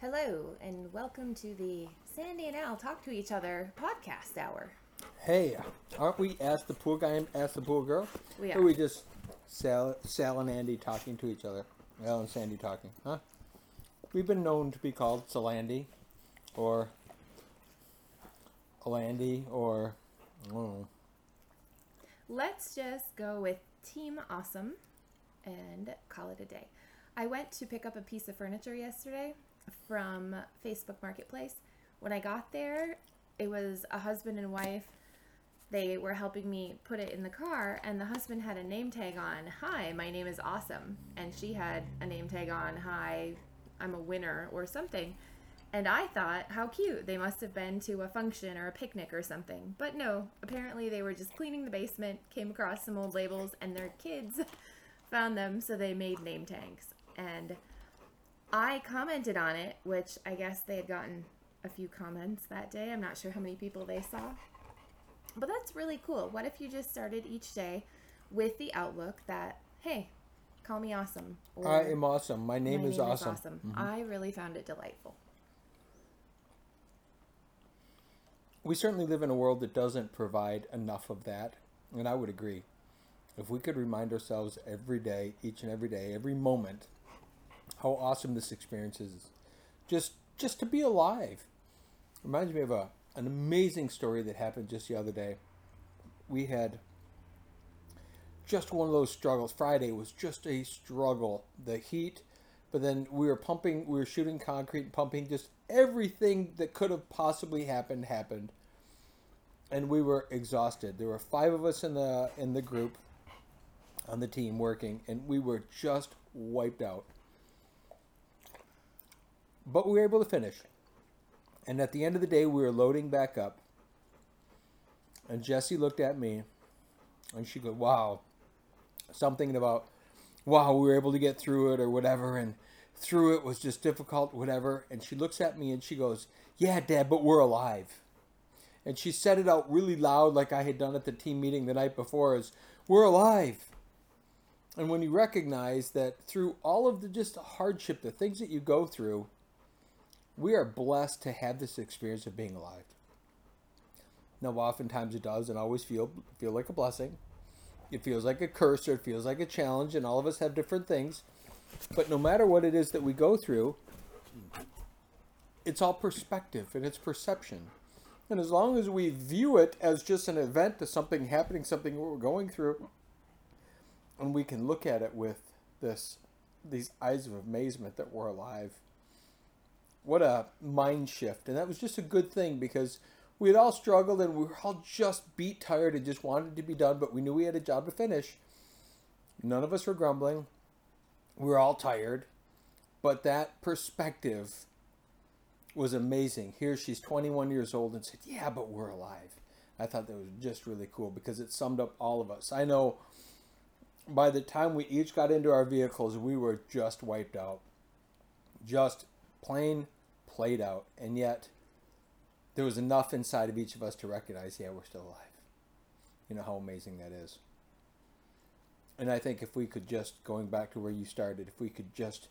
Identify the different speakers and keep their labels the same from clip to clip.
Speaker 1: Hello, and welcome to the Sandy and Al Talk to Each Other podcast hour.
Speaker 2: Hey, aren't we Ask the Pool Guy and Ask the Pool Girl?
Speaker 1: We
Speaker 2: Or
Speaker 1: are.
Speaker 2: we just Sal, Sal and Andy talking to each other? Al and Sandy talking, huh? We've been known to be called Salandy, or Alandy, or I don't know.
Speaker 1: Let's just go with Team Awesome and call it a day. I went to pick up a piece of furniture yesterday from Facebook Marketplace. When I got there, it was a husband and wife. They were helping me put it in the car, and the husband had a name tag on, Hi, my name is Awesome. And she had a name tag on, Hi, I'm a winner, or something. And I thought, how cute. They must have been to a function or a picnic or something. But no, apparently they were just cleaning the basement, came across some old labels, and their kids found them, so they made name tags. And I commented on it, which I guess they had gotten a few comments that day. I'm not sure how many people they saw. But that's really cool. What if you just started each day with the outlook that, hey, call me awesome. Or,
Speaker 2: I am awesome. My name,
Speaker 1: "My
Speaker 2: is, awesome. Mm-hmm.
Speaker 1: I really found it delightful.
Speaker 2: We certainly live in a world that doesn't provide enough of that, and I would agree. If we could remind ourselves every day, each and every day, every moment, how awesome this experience is, just just to be alive. Reminds me of a an amazing story that happened just the other day. We had just one of those struggles. Friday was just a struggle. The heat, but then we were pumping, we were shooting concrete pumping. Just everything that could have possibly happened happened, and we were exhausted. There were five of us in the in the group, on the team working, and we were just wiped out. But we were able to finish. And at the end of the day, we were loading back up. And Jesse looked at me and she goes, Wow. Something about, wow, we were able to get through it or whatever. And through it was just difficult, whatever. And she looks at me and she goes, Yeah, Dad, but we're alive. And she said it out really loud, like I had done at the team meeting the night before, is, We're alive. And when you recognize that through all of the just hardship, the things that you go through, we are blessed to have this experience of being alive. Now, oftentimes it does, and always feel feel like a blessing. It feels like a curse, or it feels like a challenge, and all of us have different things. But no matter what it is that we go through, it's all perspective and it's perception. And as long as we view it as just an event, as something happening, something we're going through, and we can look at it with this these eyes of amazement that we're alive what a mind shift. And that was just a good thing because we had all struggled and we were all just beat tired and just wanted to be done but we knew we had a job to finish. None of us were grumbling. We were all tired. But that perspective was amazing. Here she's 21 years old and said yeah but we're alive. I thought that was just really cool because it summed up all of us. I know by the time we each got into our vehicles we were just wiped out. Just plain played out. And yet, there was enough inside of each of us to recognize, yeah, we're still alive. You know how amazing that is. And I think if we could just, going back to where you started, if we could just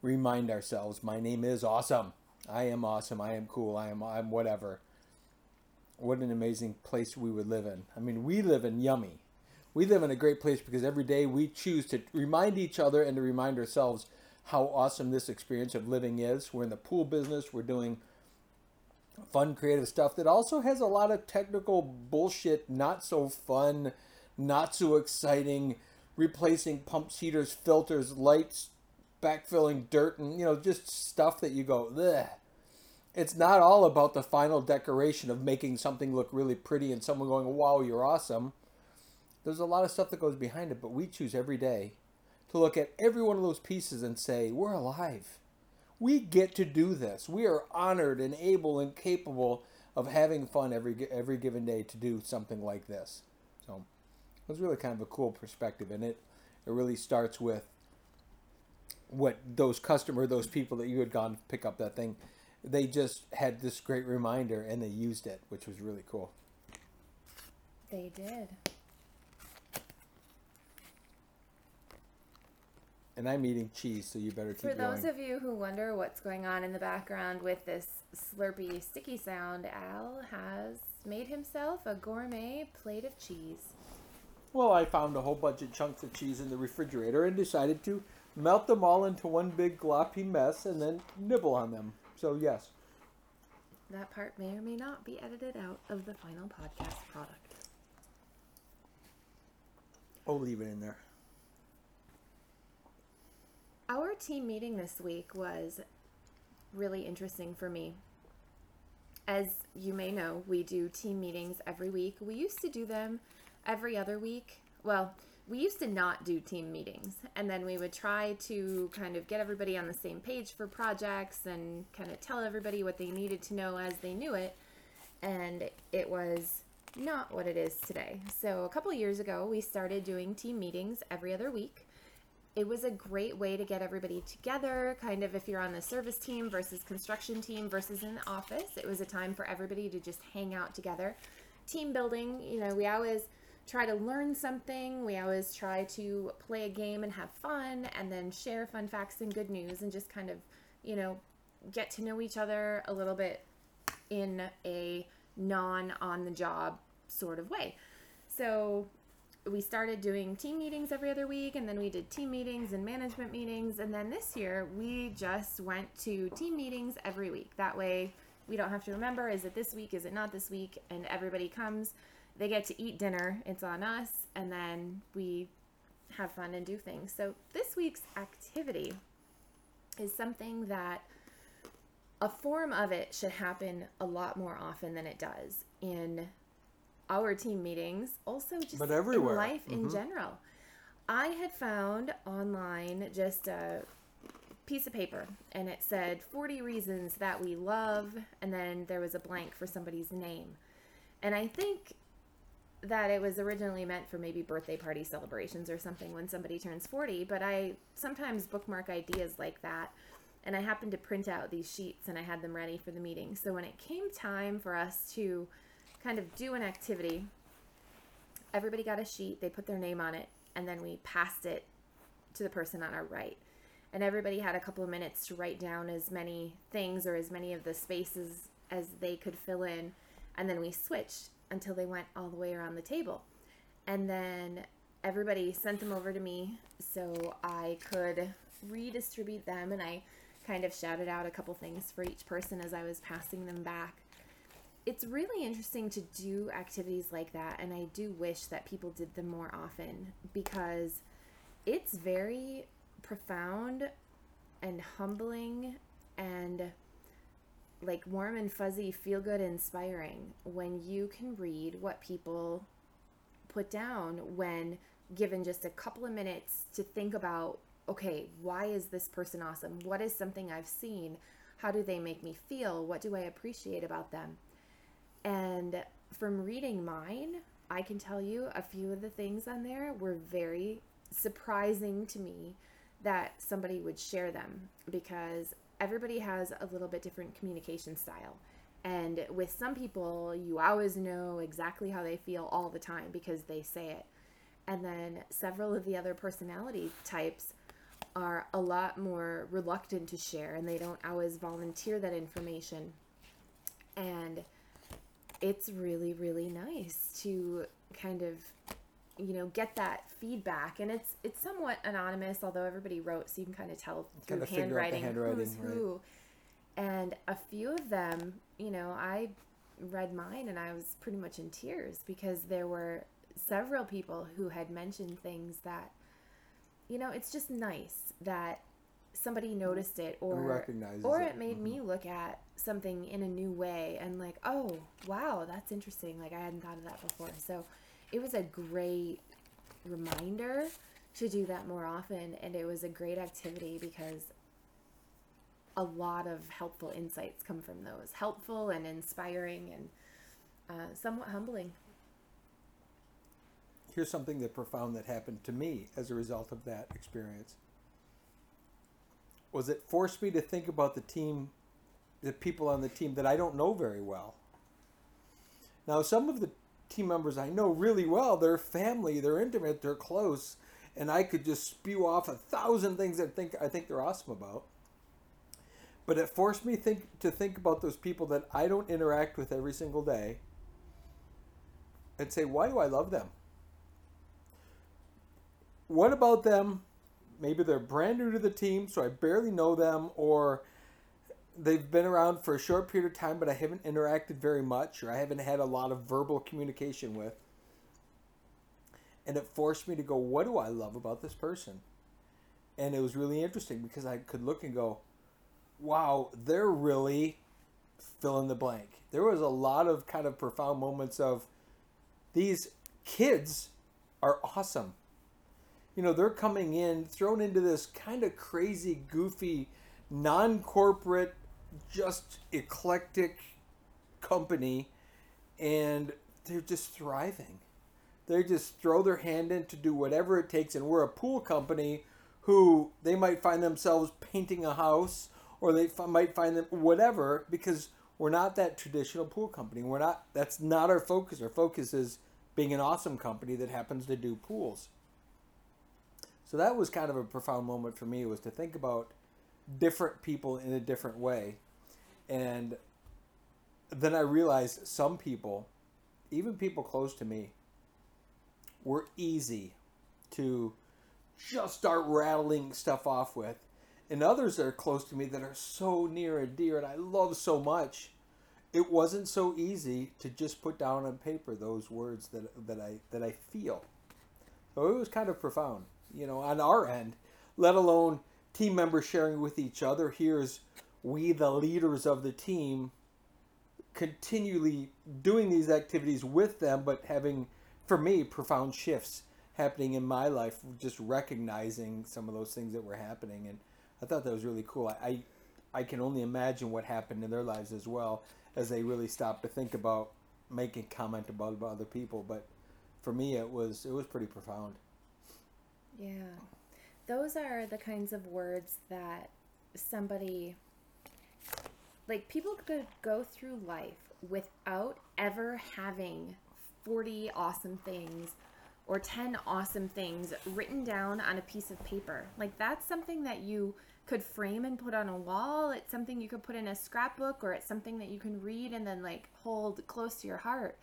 Speaker 2: remind ourselves, my name is awesome. I am awesome. I am cool. I am I'm whatever. What an amazing place we would live in. I mean, we live in yummy. We live in a great place because every day we choose to remind each other and to remind ourselves how awesome this experience of living is. We're in the pool business. We're doing fun, creative stuff that also has a lot of technical bullshit, not so fun, not so exciting, replacing pumps, heaters, filters, lights, backfilling dirt, and you know, just stuff that you go, Ugh. It's not all about the final decoration of making something look really pretty and someone going, wow, you're awesome. There's a lot of stuff that goes behind it, but we choose every day to look at every one of those pieces and say, we're alive. We get to do this. We are honored and able and capable of having fun every every given day to do something like this. So it was really kind of a cool perspective, and it it really starts with what those customer, those people that you had gone to pick up that thing, they just had this great reminder and they used it, which was really cool.
Speaker 1: They did.
Speaker 2: And I'm eating cheese, so you better keep
Speaker 1: For
Speaker 2: going.
Speaker 1: those of you who wonder what's going on in the background with this slurpy, sticky sound, Al has made himself a gourmet plate of cheese.
Speaker 2: Well, I found a whole bunch of chunks of cheese in the refrigerator and decided to melt them all into one big gloppy mess and then nibble on them. So, yes.
Speaker 1: That part may or may not be edited out of the final podcast product.
Speaker 2: I'll leave it in there.
Speaker 1: Our team meeting this week was really interesting for me. As you may know, we do team meetings every week. We used to do them every other week. Well, we used to not do team meetings, and then we would try to kind of get everybody on the same page for projects and kind of tell everybody what they needed to know as they knew it. And it was not what it is today. So, a couple years ago, we started doing team meetings every other week it was a great way to get everybody together kind of if you're on the service team versus construction team versus in the office. It was a time for everybody to just hang out together. Team building you know we always try to learn something. We always try to play a game and have fun and then share fun facts and good news and just kind of you know get to know each other a little bit in a non on the job sort of way. So we started doing team meetings every other week and then we did team meetings and management meetings and then this year we just went to team meetings every week. That way we don't have to remember is it this week is it not this week and everybody comes. They get to eat dinner it's on us and then we have fun and do things. So this week's activity is something that a form of it should happen a lot more often than it does in our team meetings, also just
Speaker 2: But everywhere.
Speaker 1: in life in
Speaker 2: Mhm.
Speaker 1: general. I had found online just a piece of paper and it said 40 reasons that we love, and then there was a blank for somebody's name. And I think that it was originally meant for maybe birthday party celebrations or something when somebody turns 40, but I sometimes bookmark ideas like that. And I happened to print out these sheets and I had them ready for the meeting. So when it came time for us to kind of do an activity, everybody got a sheet, they put their name on it, and then we passed it to the person on our right. And everybody had a couple of minutes to write down as many things or as many of the spaces as they could fill in. And then we switched until they went all the way around the table. And then everybody sent them over to me so I could redistribute them. And I kind of shouted out a couple things for each person as I was passing them back it's really interesting to do activities like that and i do wish that people did them more often because it's very profound and humbling and like warm and fuzzy feel good inspiring when you can read what people put down when given just a couple of minutes to think about okay why is this person awesome? What is something i've seen? How do they make me feel? What do i appreciate about them and from reading mine, I can tell you a few of the things on there were very surprising to me that somebody would share them because everybody has a little bit different communication style. And with some people, you always know exactly how they feel all the time because they say it. And then several of the other personality types are a lot more reluctant to share and they don't always volunteer that information. And it's really really nice to kind of you know get that feedback and it's it's somewhat anonymous although everybody wrote so you can kind of tell through
Speaker 2: Kinda figure out the
Speaker 1: handwriting,
Speaker 2: handwriting,
Speaker 1: who's
Speaker 2: right.
Speaker 1: who and a few of them you know i read mine and i was pretty much in tears because there were several people who had mentioned things that you know it's just nice that somebody noticed it or or
Speaker 2: it.
Speaker 1: it made me mm-hmm. look at something in a new way and like oh wow that's interesting. Like i hadn't thought of that before. So it was a great reminder to do that more often. And it was a great activity because a lot of helpful insights come from those. Helpful and inspiring and uh, somewhat humbling.
Speaker 2: Here's something that profound that happened to me as a result of that experience. Was it forced me to think about the team, the people on the team that I don't know very well. Now, some of the team members I know really well, they're family, they're intimate, they're close, and I could just spew off a thousand things that think I think they're awesome about. But it forced me think to think about those people that I don't interact with every single day and say, why do I love them? What about them? Maybe they're brand new to the team, so I barely know them, or they've been around for a short period of time, but I haven't interacted very much, or I haven't had a lot of verbal communication with. And it forced me to go, what do I love about this person? And it was really interesting because I could look and go, wow, they're really fill in the blank. There was a lot of kind of profound moments of these kids are awesome. You know, they're coming in, thrown into this kind of crazy, goofy, non corporate, just eclectic company, and they're just thriving. They just throw their hand in to do whatever it takes, and we're a pool company who they might find themselves painting a house or they f- might find them whatever because we're not that traditional pool company. We're not. That's not our focus. Our focus is being an awesome company that happens to do pools. So that was kind of a profound moment for me was to think about different people in a different way. And then I realized some people, even people close to me, were easy to just start rattling stuff off with and others that are close to me that are so near and dear and I love so much, it wasn't so easy to just put down on paper those words that that I that I feel. So it was kind of profound, you know, on our end, let alone team members sharing with each other. Here's we the leaders of the team continually doing these activities with them but having for me profound shifts happening in my life just recognizing some of those things that were happening and I thought that was really cool. I, I, I can only imagine what happened in their lives as well as they really stopped to think about making comment about, about other people. But for me, it was it was pretty profound.
Speaker 1: Yeah, those are the kinds of words that somebody like people could go through life without ever having 40 awesome things or 10 awesome things written down on a piece of paper. Like that's something that you could frame and put on a wall. It's something you could put in a scrapbook or it's something that you can read and then like hold close to your heart.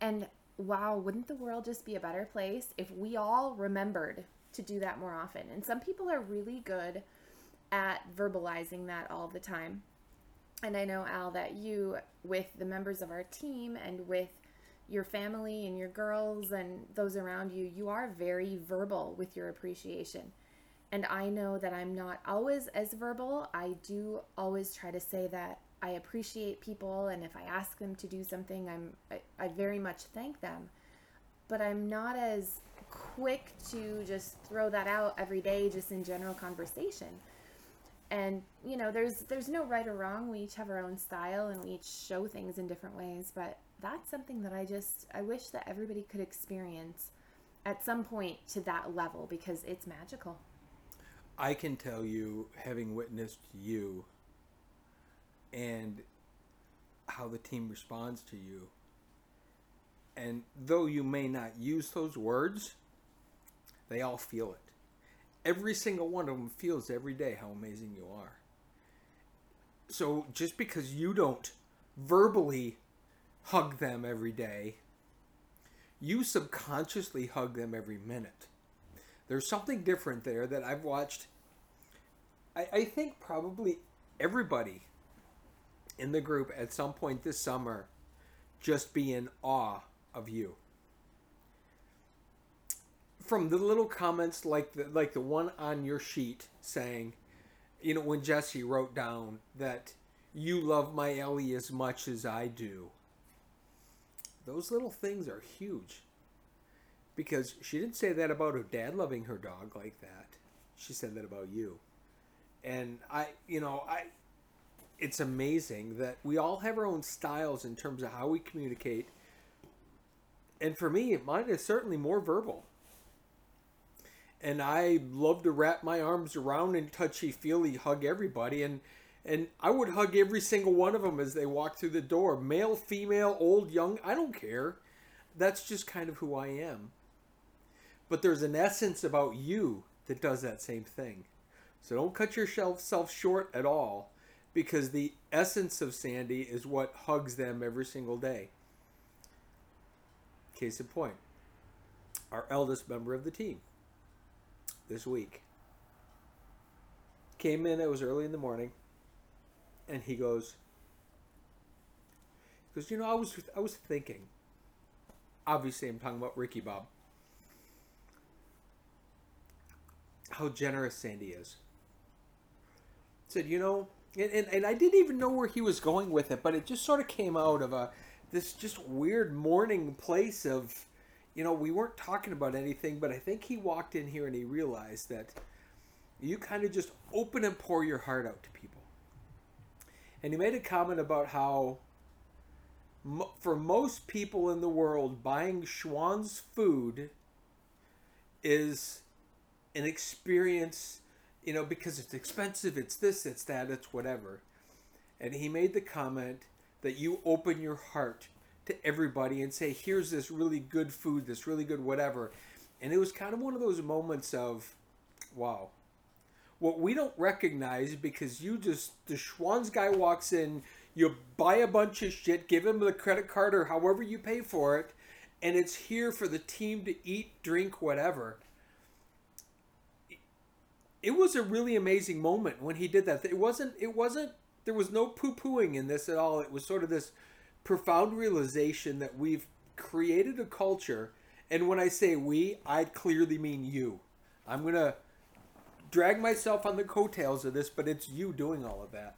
Speaker 1: And wow, wouldn't the world just be a better place if we all remembered to do that more often? And some people are really good at verbalizing that all the time. And I know, Al, that you, with the members of our team and with your family and your girls and those around you, you are very verbal with your appreciation. And I know that I'm not always as verbal. I do always try to say that I appreciate people, and if I ask them to do something, I'm I, I very much thank them. But I'm not as quick to just throw that out every day, just in general conversation. And you know, there's there's no right or wrong. We each have our own style, and we each show things in different ways. But that's something that I just I wish that everybody could experience at some point to that level because it's magical.
Speaker 2: I can tell you, having witnessed you and how the team responds to you, and though you may not use those words, they all feel it. Every single one of them feels every day how amazing you are. So just because you don't verbally hug them every day, you subconsciously hug them every minute. There's something different there that I've watched. I, I think probably everybody in the group at some point this summer just be in awe of you. From the little comments like the like the one on your sheet saying, you know, when Jesse wrote down that you love my Ellie as much as I do. Those little things are huge because she didn't say that about her dad loving her dog like that. She said that about you. And I, you know, I it's amazing that we all have our own styles in terms of how we communicate. And for me, mine is certainly more verbal. And I love to wrap my arms around and touchy feely hug everybody and and I would hug every single one of them as they walk through the door, male, female, old, young, I don't care. That's just kind of who I am. but there's an essence about you that does that same thing. So don't cut yourself short at all because the essence of Sandy is what hugs them every single day. Case in point, our eldest member of the team this week came in, it was early in the morning, and he goes, because you know I was I was thinking. Obviously, I'm talking about Ricky Bob. How generous Sandy is. Said, you know, and, and, and I didn't even know where he was going with it, but it just sort of came out of a this just weird morning place of, you know, we weren't talking about anything, but I think he walked in here and he realized that you kind of just open and pour your heart out to people. And he made a comment about how for most people in the world, buying Schwan's food is an experience, you know, because it's expensive, it's this, it's that, it's whatever. And he made the comment that you open your heart to everybody and say, here's this really good food, this really good whatever. And it was kind of one of those moments of, wow. What we don't recognize because you just, the Schwan's guy walks in, you buy a bunch of shit, give him the credit card or however you pay for it, and it's here for the team to eat, drink, whatever. It was a really amazing moment when he did that. It wasn't. It wasn't. There was no poo-pooing in this at all. It was sort of this profound realization that we've created a culture, and when I say we, I clearly mean you. I'm gonna drag myself on the coattails of this, but it's you doing all of that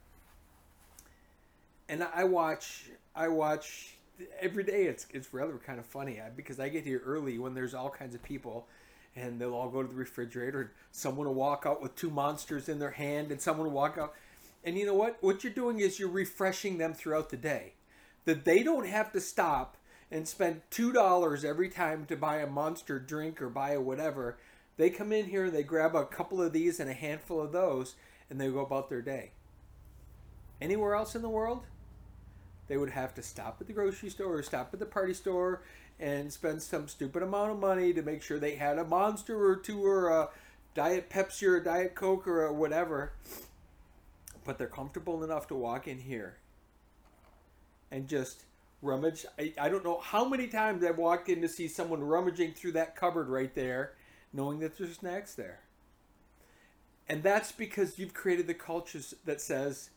Speaker 2: and I watch I watch every day. It's it's rather kind of funny because I get here early when there's all kinds of people, and they'll all go to the refrigerator. and Someone will walk out with two monsters in their hand, and someone will walk out. And you know what? What you're doing is you're refreshing them throughout the day, that they don't have to stop and spend two dollars every time to buy a monster drink or buy a whatever. They come in here, and they grab a couple of these and a handful of those, and they go about their day. Anywhere else in the world, they would have to stop at the grocery store or stop at the party store and spend some stupid amount of money to make sure they had a monster or two or a diet Pepsi or a diet Coke or whatever. But they're comfortable enough to walk in here and just rummage. I, I don't know how many times I've walked in to see someone rummaging through that cupboard right there, knowing that there's snacks there. And that's because you've created the culture that says,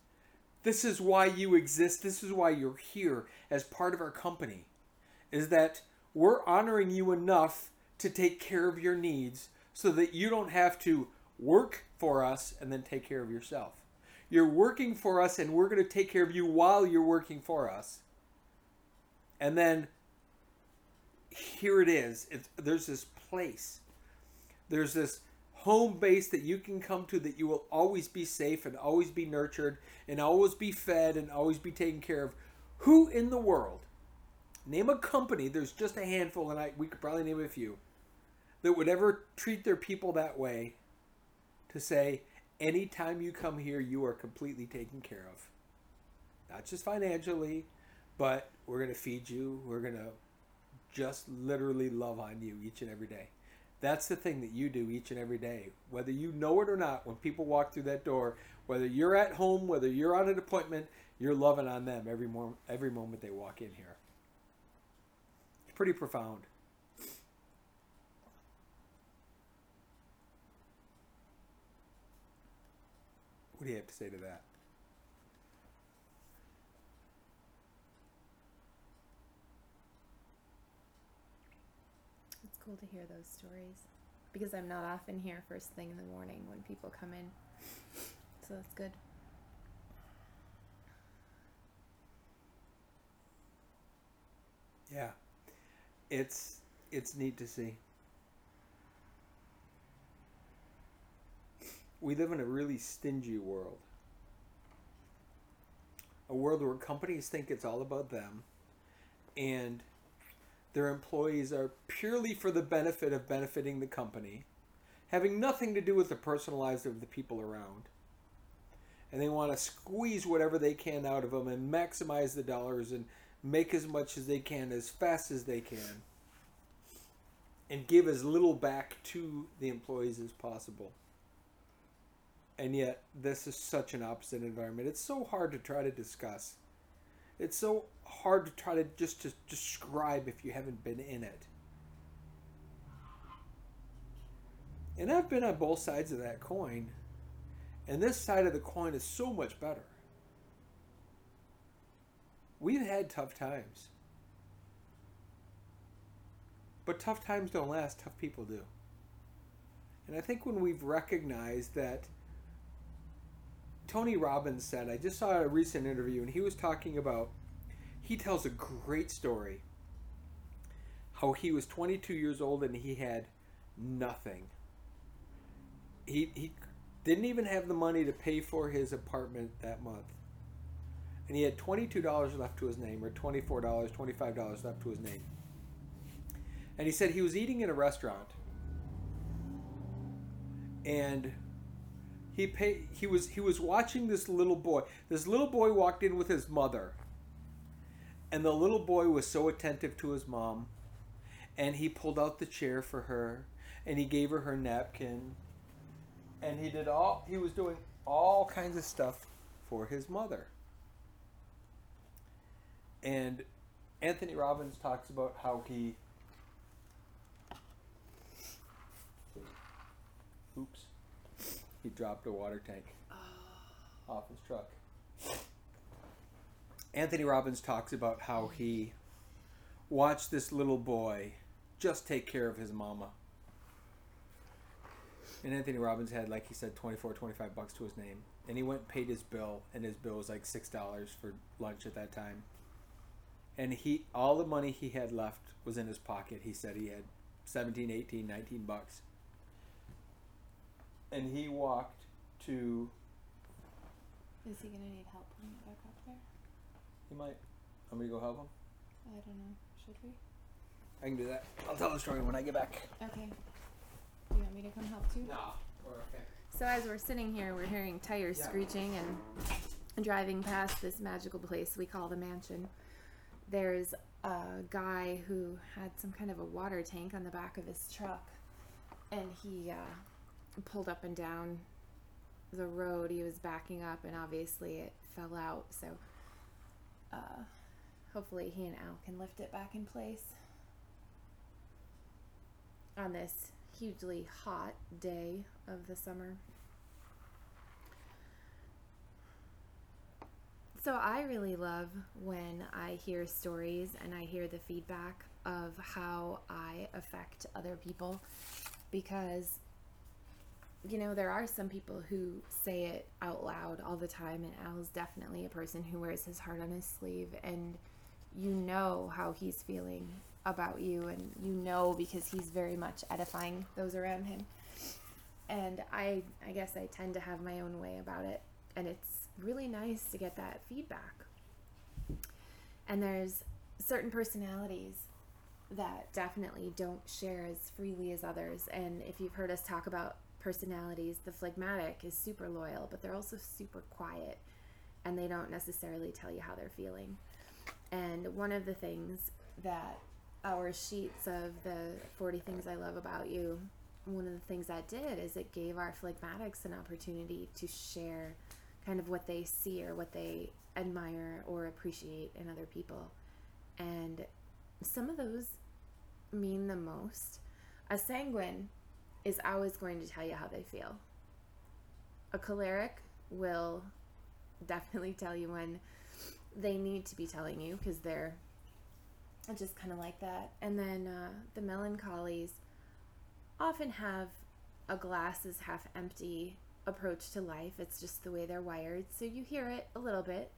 Speaker 2: this is why you exist. This is why you're here as part of our company. Is that we're honoring you enough to take care of your needs so that you don't have to work for us and then take care of yourself. You're working for us and we're going to take care of you while you're working for us. And then here it is. There's this place. There's this home base that you can come to that you will always be safe and always be nurtured and always be fed and always be taken care of. Who in the world, name a company, there's just a handful, and I, we could probably name a few, that would ever treat their people that way to say, anytime you come here, you are completely taken care of. Not just financially, but we're going to feed you. We're going to just literally love on you each and every day. That's the thing that you do each and every day. Whether you know it or not, when people walk through that door, whether you're at home, whether you're on an appointment, you're loving on them every, more, every moment they walk in here. It's pretty profound. What do you have to say to that?
Speaker 1: It's cool to hear those stories because I'm not often here first thing in the morning when people come in. So that's good.
Speaker 2: Yeah. It's it's neat to see. We live in a really stingy world. A world where companies think it's all about them and their employees are purely for the benefit of benefiting the company, having nothing to do with the personal lives of the people around. And they want to squeeze whatever they can out of them and maximize the dollars and make as much as they can as fast as they can. and give as little back to the employees as possible. And yet, this is such an opposite environment. It's so hard to try to discuss. It's so hard to try to just to describe if you haven't been in it. And I've been on both sides of that coin. And this side of the coin is so much better. We've had tough times. But tough times don't last, tough people do. And I think when we've recognized that Tony Robbins said, I just saw a recent interview and he was talking about, he tells a great story. How he was 22 years old and he had nothing. He, he didn't even have the money to pay for his apartment that month. And he had $22 left to his name, or $24, $25 left to his name. And he said he was eating in a restaurant. And he pay, he was he was watching this little boy. This little boy walked in with his mother. And the little boy was so attentive to his mom. And he pulled out the chair for her and he gave her her napkin. And he did all he was doing all kinds of stuff for his mother. And Anthony Robbins talks about how he oops he dropped a water tank oh. off his truck. Anthony Robbins talks about how he watched this little boy just take care of his mama. And Anthony Robbins had, like he said, 24, 25 bucks to his name. And he went and paid his bill, and his bill was like $6 for lunch at that time. And he, all the money he had left was in his pocket. He said he had 17, 18, 19 bucks. And he walked to,
Speaker 1: Is he gonna need help putting it back up there?
Speaker 2: he might, want me to go help him?
Speaker 1: I don't know. Should we?
Speaker 2: I can do that. I'll tell the story when I get back.
Speaker 1: Okay. Do you want me to come help too?
Speaker 2: No, we're okay.
Speaker 1: So as we're sitting here, we're hearing tires
Speaker 2: Yeah.
Speaker 1: screeching and driving past this magical place we call the mansion. There's a guy who had some kind of a water tank on the back of his truck, and he uh, pulled up and down the road. He was backing up, and obviously it fell out. So uh, hopefully he and Al can lift it back in place on this hugely hot day of the summer. So I really love when I hear stories and I hear the feedback of how I affect other people because you know there are some people who say it out loud all the time and Al's definitely a person who wears his heart on his sleeve and you know how he's feeling about you and you know because he's very much edifying those around him. And i i guess i tend to have my own way about it and it's really nice to get that feedback. And there's certain personalities that definitely don't share as freely as others and if you've heard us talk about personalities the phlegmatic is super loyal but they're also super quiet and they don't necessarily tell you how they're feeling and one of the things that our sheets of the 40 things I love about you, one of the things that did is it gave our phlegmatics an opportunity to share kind of what they see or what they admire or appreciate in other people. And some of those mean the most. A sanguine is always going to tell you how they feel. A choleric will definitely tell you when they need to be telling you because they're just kind of like that. And then uh, the melancholies often have a glass is half empty approach to life. It's just the way they're wired. So you hear it a little bit.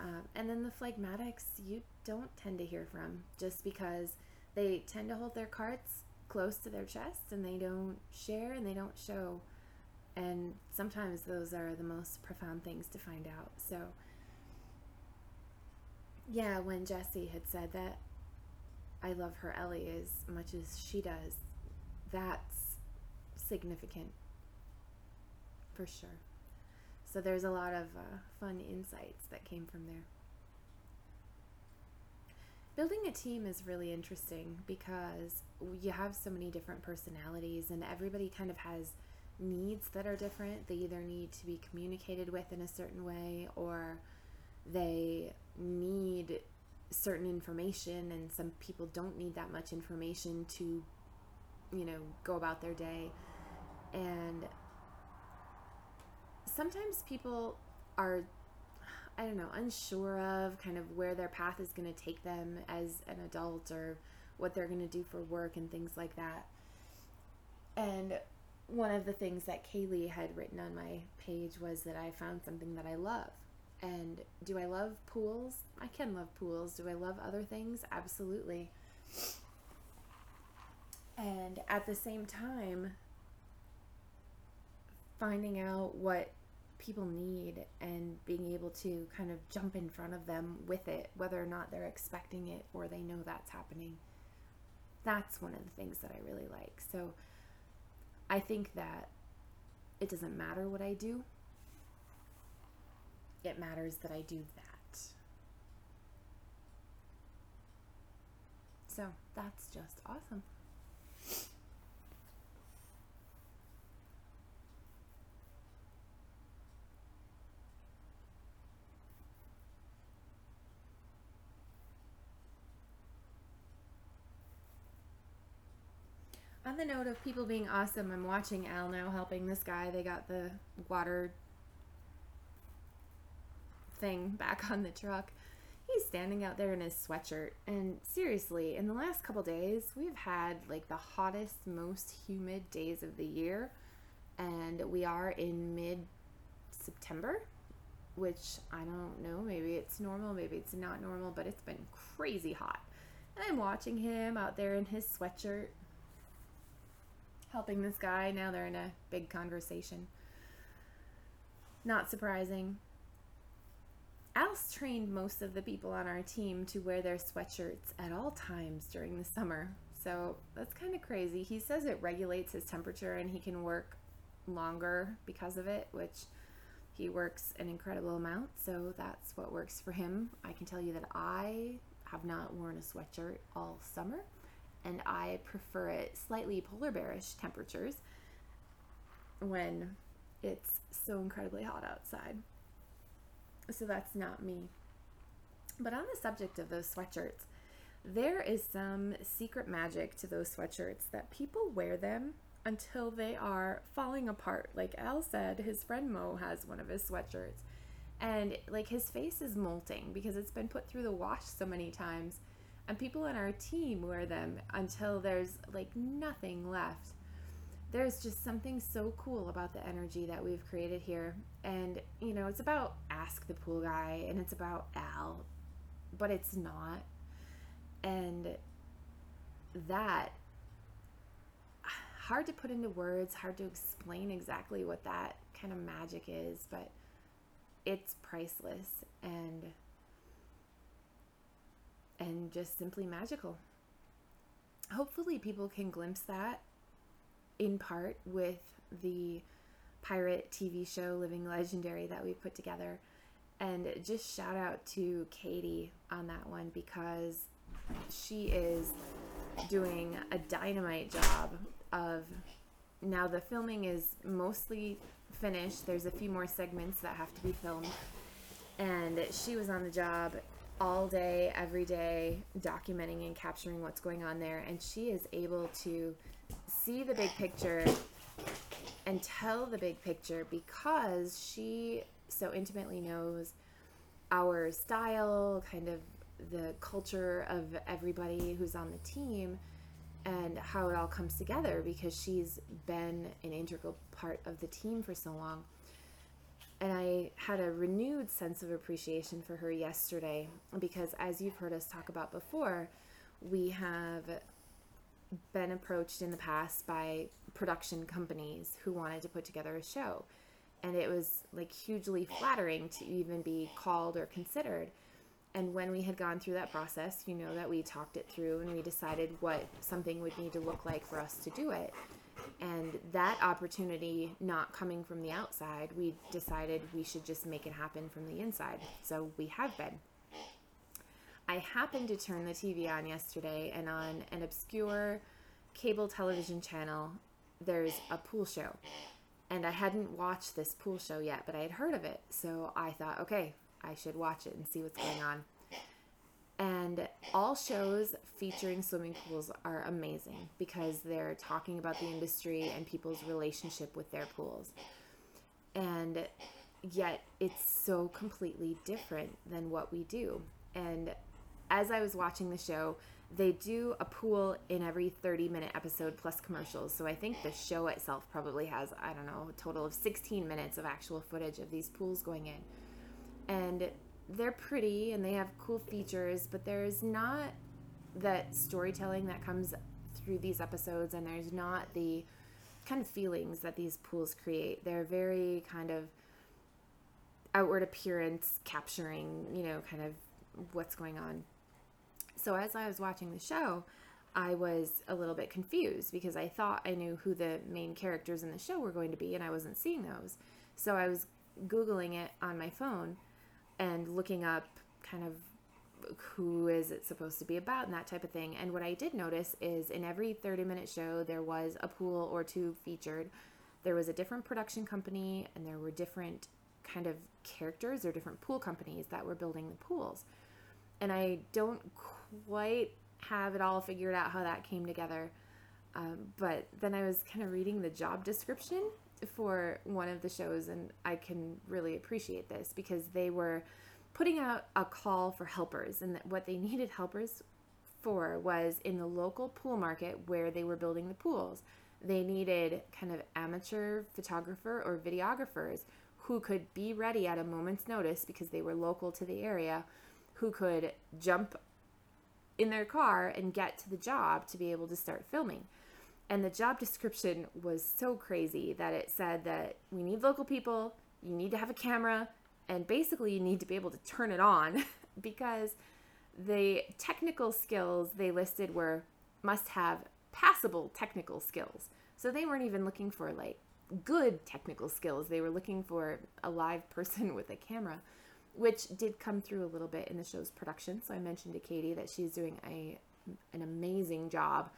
Speaker 1: Um, and then the phlegmatics, you don't tend to hear from just because they tend to hold their cards close to their chest and they don't share and they don't show. And sometimes those are the most profound things to find out. So, yeah, when Jesse had said that I love her Ellie as much as she does, that's significant for sure. So there's a lot of uh, fun insights that came from there. building a team is really interesting because you have so many different personalities and everybody kind of has needs that are different. They either need to be communicated with in a certain way or they need certain information and some people don't need that much information to you know go about their day and sometimes people are I don't know, unsure of kind of where their path is going to take them as an adult or what they're going to do for work and things like that. And one of the things that Kaylee had written on my page was that I found something that I love. And do I love pools? I can love pools. Do I love other things? Absolutely. And at the same time, finding out what people need and being able to kind of jump in front of them with it, whether or not they're expecting it or they know that's happening. That's one of the things that I really like. So I think that it doesn't matter what I do, it matters that I do that. So that's just awesome. On the note of people being awesome, I'm watching Al now helping this guy. They got the water thing back on the truck. He's standing out there in his sweatshirt. And seriously, in the last couple days, we've had like the hottest, most humid days of the year. And we are in mid September, which I don't know. Maybe it's normal, maybe it's not normal, but it's been crazy hot. And I'm watching him out there in his sweatshirt helping this guy. Now they're in a big conversation. Not surprising. Alice trained most of the people on our team to wear their sweatshirts at all times during the summer. So that's kind of crazy. He says it regulates his temperature and he can work longer because of it, which he works an incredible amount. So that's what works for him. I can tell you that I have not worn a sweatshirt all summer and I prefer it slightly polar bearish temperatures when it's so incredibly hot outside. So that's not me. But on the subject of those sweatshirts, there is some secret magic to those sweatshirts that people wear them until they are falling apart. Like Al said, his friend Mo has one of his sweatshirts and like his face is molting because it's been put through the wash so many times and people on our team wear them until there's like nothing left. There's just something so cool about the energy that we've created here. And, you know, it's about Ask the Pool Guy and it's about Al, but it's not. And that, hard to put into words, hard to explain exactly what that kind of magic is, but it's priceless. And and just simply magical. Hopefully, people can glimpse that in part with the pirate TV show Living Legendary that we put together. And just shout out to Katie on that one because she is doing a dynamite job of now the filming is mostly finished. There's a few more segments that have to be filmed. And she was on the job all day, every day, documenting and capturing what's going on there. And she is able to see the big picture and tell the big picture because she so intimately knows our style, kind of the culture of everybody who's on the team, and how it all comes together because she's been an integral part of the team for so long and I had a renewed sense of appreciation for her yesterday because, as you've heard us talk about before, we have been approached in the past by production companies who wanted to put together a show. And it was like hugely flattering to even be called or considered. And when we had gone through that process, you know that we talked it through and we decided what something would need to look like for us to do it and that opportunity not coming from the outside, we decided we should just make it happen from the inside. So we have been. I happened to turn the TV on yesterday, and on an obscure cable television channel, there's a pool show. And I hadn't watched this pool show yet, but I had heard of it. So I thought, okay, I should watch it and see what's going on. And all shows featuring swimming pools are amazing because they're talking about the industry and people's relationship with their pools. And yet it's so completely different than what we do. And as I was watching the show, they do a pool in every 30 minute episode plus commercials. So I think the show itself probably has, I don't know, a total of 16 minutes of actual footage of these pools going in. And they're pretty and they have cool features, but there's not that storytelling that comes through these episodes, and there's not the kind of feelings that these pools create. They're very kind of outward appearance capturing, you know, kind of what's going on. So as I was watching the show, I was a little bit confused because I thought I knew who the main characters in the show were going to be, and I wasn't seeing those. So I was Googling it on my phone and looking up kind of who is it supposed to be about and that type of thing. And what I did notice is in every 30 minute show, there was a pool or two featured. There was a different production company, and there were different kind of characters or different pool companies that were building the pools. And I don't quite have it all figured out how that came together. Um, but then I was kind of reading the job description for one of the shows, and I can really appreciate this because they were putting out a call for helpers, and what they needed helpers for was in the local pool market where they were building the pools. They needed kind of amateur photographer or videographers who could be ready at a moment's notice because they were local to the area, who could jump in their car and get to the job to be able to start filming. And the job description was so crazy that it said that we need local people, you need to have a camera, and basically you need to be able to turn it on because the technical skills they listed were must have passable technical skills. So they weren't even looking for like good technical skills. They were looking for a live person with a camera, which did come through a little bit in the show's production. So I mentioned to Katie that she's doing a an amazing job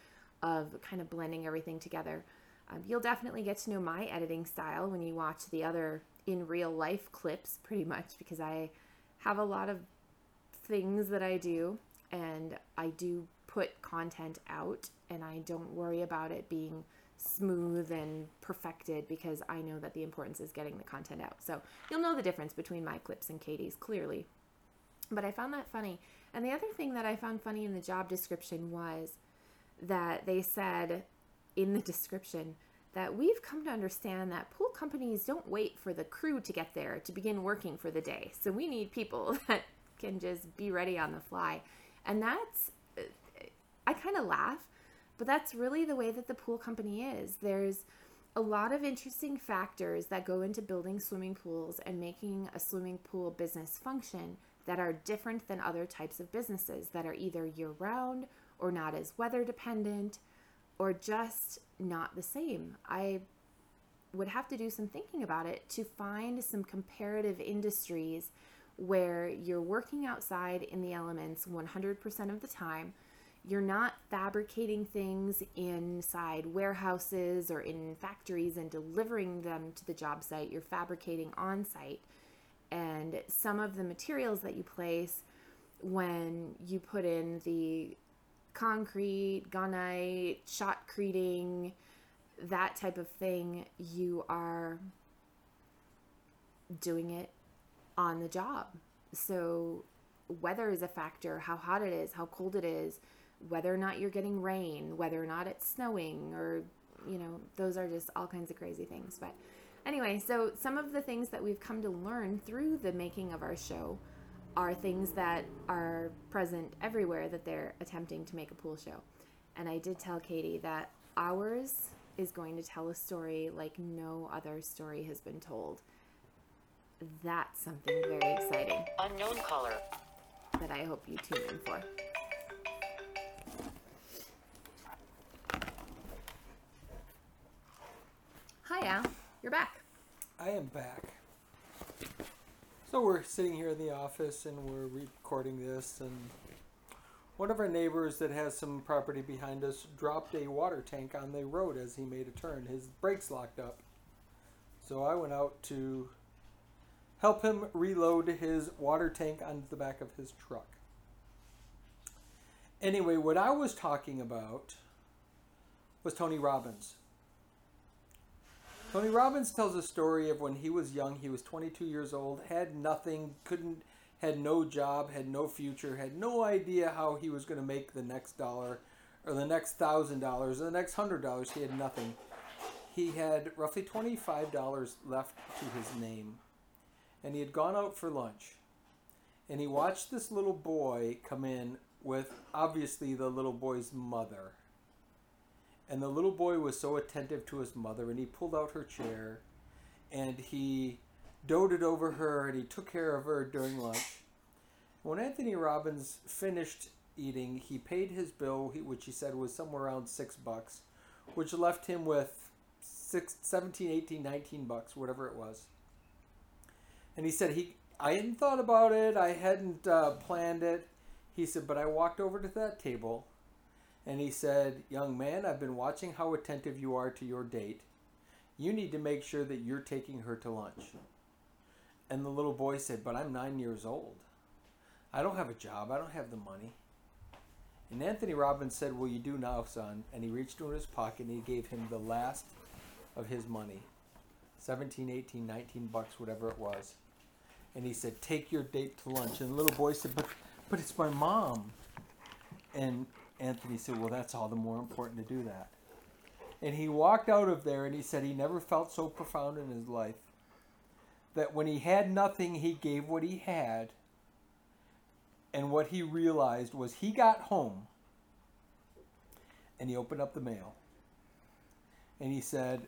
Speaker 1: of kind of blending everything together. Um, you'll definitely get to know my editing style when you watch the other in real life clips, pretty much, because I have a lot of things that I do and I do put content out and I don't worry about it being smooth and perfected because I know that the importance is getting the content out. So you'll know the difference between my clips and Katie's clearly. But I found that funny. And the other thing that I found funny in the job description was that they said in the description that we've come to understand that pool companies don't wait for the crew to get there to begin working for the day. So we need people that can just be ready on the fly. And that's, I kind of laugh, but that's really the way that the pool company is. There's a lot of interesting factors that go into building swimming pools and making a swimming pool business function that are different than other types of businesses that are either year round or not as weather dependent or just not the same. I would have to do some thinking about it to find some comparative industries where you're working outside in the elements 100% of the time. You're not fabricating things inside warehouses or in factories and delivering them to the job site. You're fabricating on site. And some of the materials that you place when you put in the concrete, gunite, shotcreting, that type of thing, you are doing it on the job. So, weather is a factor, how hot it is, how cold it is, whether or not you're getting rain, whether or not it's snowing, or, you know, those are just all kinds of crazy things. But anyway, so some of the things that we've come to learn through the making of our show are things that are present everywhere that they're attempting to make a pool show. And I did tell Katie that ours is going to tell a story like no other story has been told. That's something very exciting.
Speaker 3: Unknown caller.
Speaker 1: That I hope you tune in for. Hi, Al. You're back.
Speaker 2: I am back. So we're sitting here in the office and we're recording this, and one of our neighbors that has some property behind us dropped a water tank on the road as he made a turn. His brakes locked up. So I went out to help him reload his water tank onto the back of his truck. Anyway, what I was talking about was Tony Robbins. Tony Robbins tells a story of when he was young, he was 22 years old, had nothing, couldn't had no job, had no future, had no idea how he was going to make the next dollar or the next thousand dollars or the next hundred dollars. He had nothing. He had roughly $25 left to his name. And he had gone out for lunch. And he watched this little boy come in with obviously the little boy's mother. And the little boy was so attentive to his mother, and he pulled out her chair and he doted over her and he took care of her during lunch. When Anthony Robbins finished eating, he paid his bill, which he said was somewhere around six bucks, which left him with six, 17, 18, 19 bucks, whatever it was. And he said, he, I hadn't thought about it, I hadn't uh, planned it. He said, but I walked over to that table and he said, Young man, I've been watching how attentive you are to your date. You need to make sure that you're taking her to lunch. And the little boy said, But I'm nine years old. I don't have a job. I don't have the money. And Anthony Robbins said, Well, you do now, son. And he reached into his pocket and he gave him the last of his money 17, 18, 19 bucks, whatever it was. And he said, Take your date to lunch. And the little boy said, But, but it's my mom. And Anthony said, Well, that's all the more important to do that. And he walked out of there and he said he never felt so profound in his life that when he had nothing, he gave what he had. And what he realized was he got home and he opened up the mail. And he said,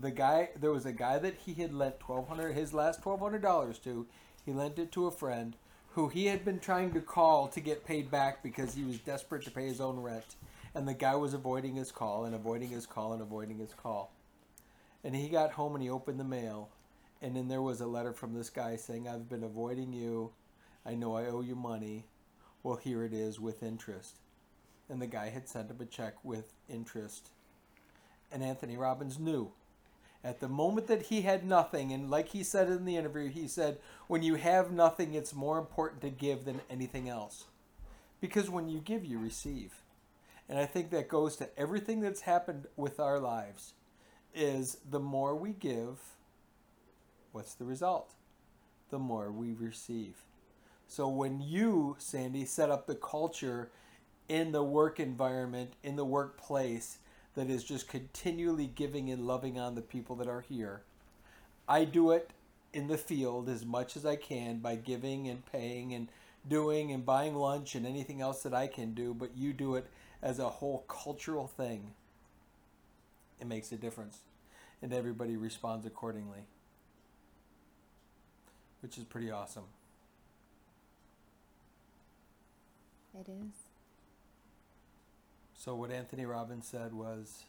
Speaker 2: the guy, there was a guy that he had lent 1200 his last $1,200 to. He lent it to a friend who he had been trying to call to get paid back because he was desperate to pay his own rent. And the guy was avoiding his call and avoiding his call and avoiding his call. And he got home and he opened the mail and then there was a letter from this guy saying, I've been avoiding you. I know I owe you money. Well, here it is with interest. And the guy had sent him a check with interest. And Anthony Robbins knew. At the moment that he had nothing, and like he said in the interview, he said, when you have nothing, it's more important to give than anything else. Because when you give, you receive. And I think that goes to everything that's happened with our lives is the more we give, what's the result? The more we receive. So when you, Sandy, set up the culture in the work environment, in the workplace, that is just continually giving and loving on the people that are here, I do it in the field as much as I can by giving and paying and doing and buying lunch and anything else that I can do, but you do it as a whole cultural thing. It makes a difference, and everybody responds accordingly which is pretty awesome.
Speaker 1: It is.
Speaker 2: So, what Anthony Robbins said was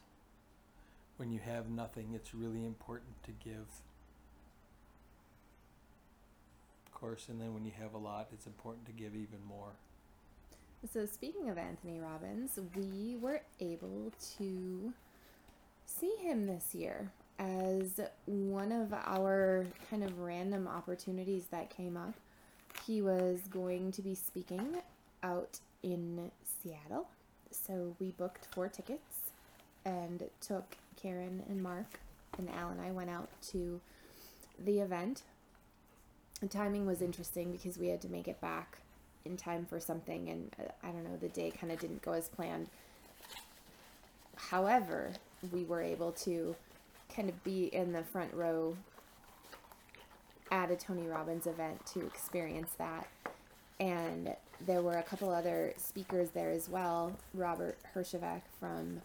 Speaker 2: when you have nothing, it's really important to give. Of course, and then when you have a lot, it's important to give even more.
Speaker 1: So, speaking of Anthony Robbins, we were able to see him this year as one of our kind of random opportunities that came up. He was going to be speaking out in Seattle. So we booked four tickets and took Karen and Mark and Al and I went out to the event. The timing was interesting because we had to make it back in time for something, and uh, I don't know, the day kind of didn't go as planned. However, we were able to kind of be in the front row at a Tony Robbins event to experience that. And there were a couple other speakers there as well. Robert Herjavec from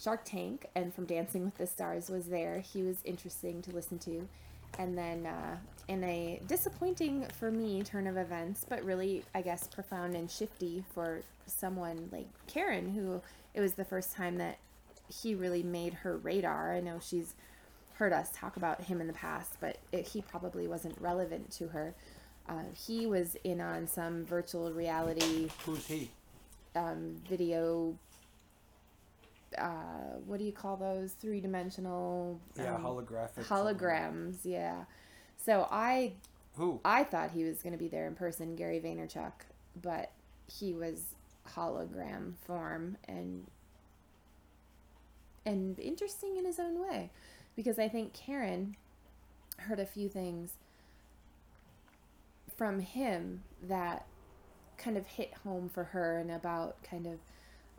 Speaker 1: Shark Tank and from Dancing with the Stars was there. He was interesting to listen to. And then, uh, in a disappointing for me turn of events, but really, I guess, profound and shifty for someone like Karen, who it was the first time that he really made her radar. I know she's heard us talk about him in the past, but it, he probably wasn't relevant to her. Uh, he was in on some virtual reality
Speaker 2: Who's he?
Speaker 1: um, video. Uh, what do you call those? Three dimensional.
Speaker 2: Yeah,
Speaker 1: um,
Speaker 2: holographic.
Speaker 1: holograms. Yeah. So I
Speaker 2: Who?
Speaker 1: I thought he was going to be there in person, Gary Vaynerchuk, but he was hologram form and and interesting in his own way because I think Karen heard a few things from him that kind of hit home for her and about kind of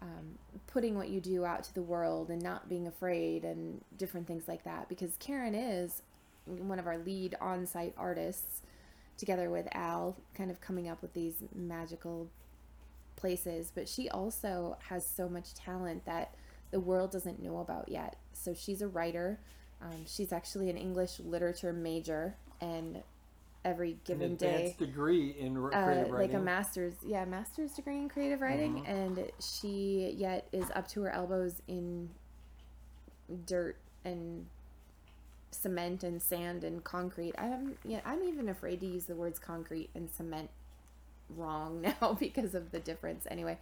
Speaker 1: um, putting what you do out to the world and not being afraid and different things like that. Because Karen is one of our lead on-site artists together with Al kind of coming up with these magical places. But she also has so much talent that the world doesn't know about yet. So she's a writer. Um, she's actually an English literature major and every given day.
Speaker 2: degree in
Speaker 1: uh, like a master's yeah master's degree in creative writing
Speaker 2: Mhm.
Speaker 1: and she yet is up to her elbows in dirt and cement and sand and concrete. I'm yeah i'm even afraid to use the words concrete and cement wrong now because of the difference. Anyway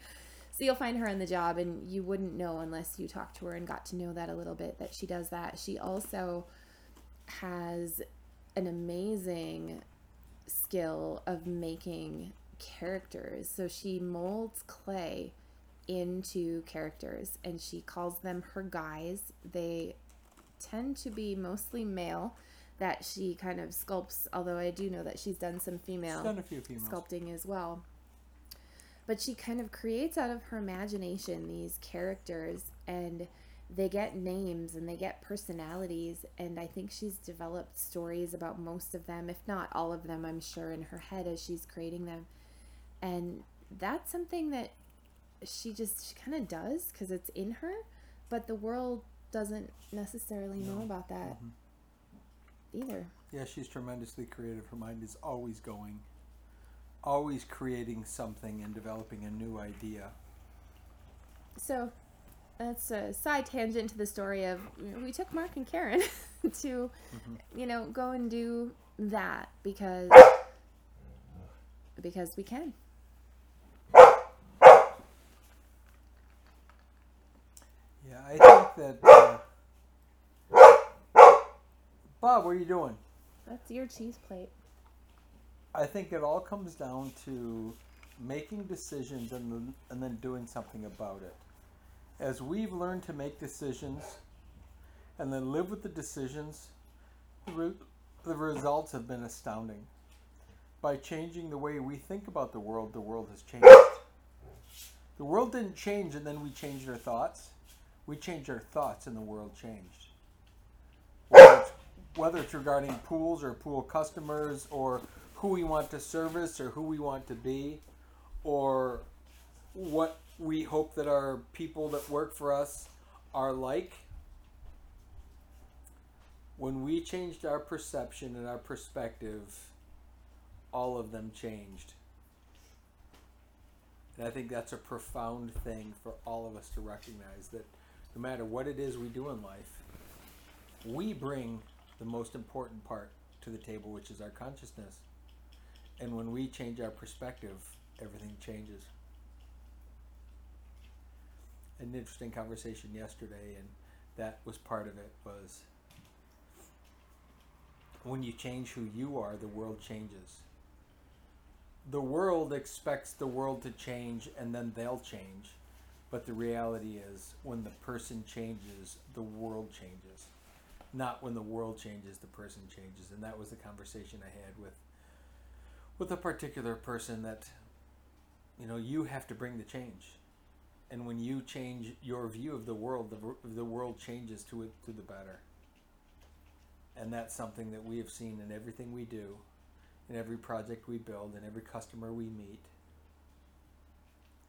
Speaker 1: so you'll find her on the job and you wouldn't know unless you talked to her and got to know that a little bit that she does that. She also has an amazing skill of making characters. So she molds clay into characters and she calls them her guys. They tend to be mostly male that she kind of sculpts, although I do know that she's done some female
Speaker 2: done
Speaker 1: sculpting as well. But she kind of creates out of her imagination these characters and they get names and they get personalities and I think she's developed stories about most of them, if not all of them, I'm sure in her head as she's creating them. And that's something that she just she kind of does because it's in her, but the world doesn't necessarily know about that
Speaker 2: Mhm.
Speaker 1: either.
Speaker 2: Yeah, she's tremendously creative. Her mind is always going, always creating something and developing a new idea.
Speaker 1: So that's a side tangent to the story of we took Mark and Karen to, you know, go and do that because because we can.
Speaker 2: Yeah, I think that. Uh, Bob, what are you doing?
Speaker 1: That's your cheese plate.
Speaker 2: I think it all comes down to making decisions and then, and then doing something about it. As we've learned to make decisions and then live with the decisions, the, re- the results have been astounding. By changing the way we think about the world, the world has changed. The world didn't change and then we changed our thoughts. We changed our thoughts and the world changed. Whether it's, whether it's regarding pools or pool customers or who we want to service or who we want to be or what we hope that our people that work for us are like. When we changed our perception and our perspective, all of them changed. And I think that's a profound thing for all of us to recognize that no matter what it is we do in life, we bring the most important part to the table, which is our consciousness. And when we change our perspective, everything changes. An interesting conversation yesterday, and that was part of it, was when you change who you are, the world changes. The world expects the world to change and then they'll change. But the reality is, when the person changes, the world changes. Not when the world changes, the person changes. And that was the conversation I had with with a particular person that you know you have to bring the change and when you change your view of the world the, the world changes to it to the better and that's something that we have seen in everything we do in every project we build in every customer we meet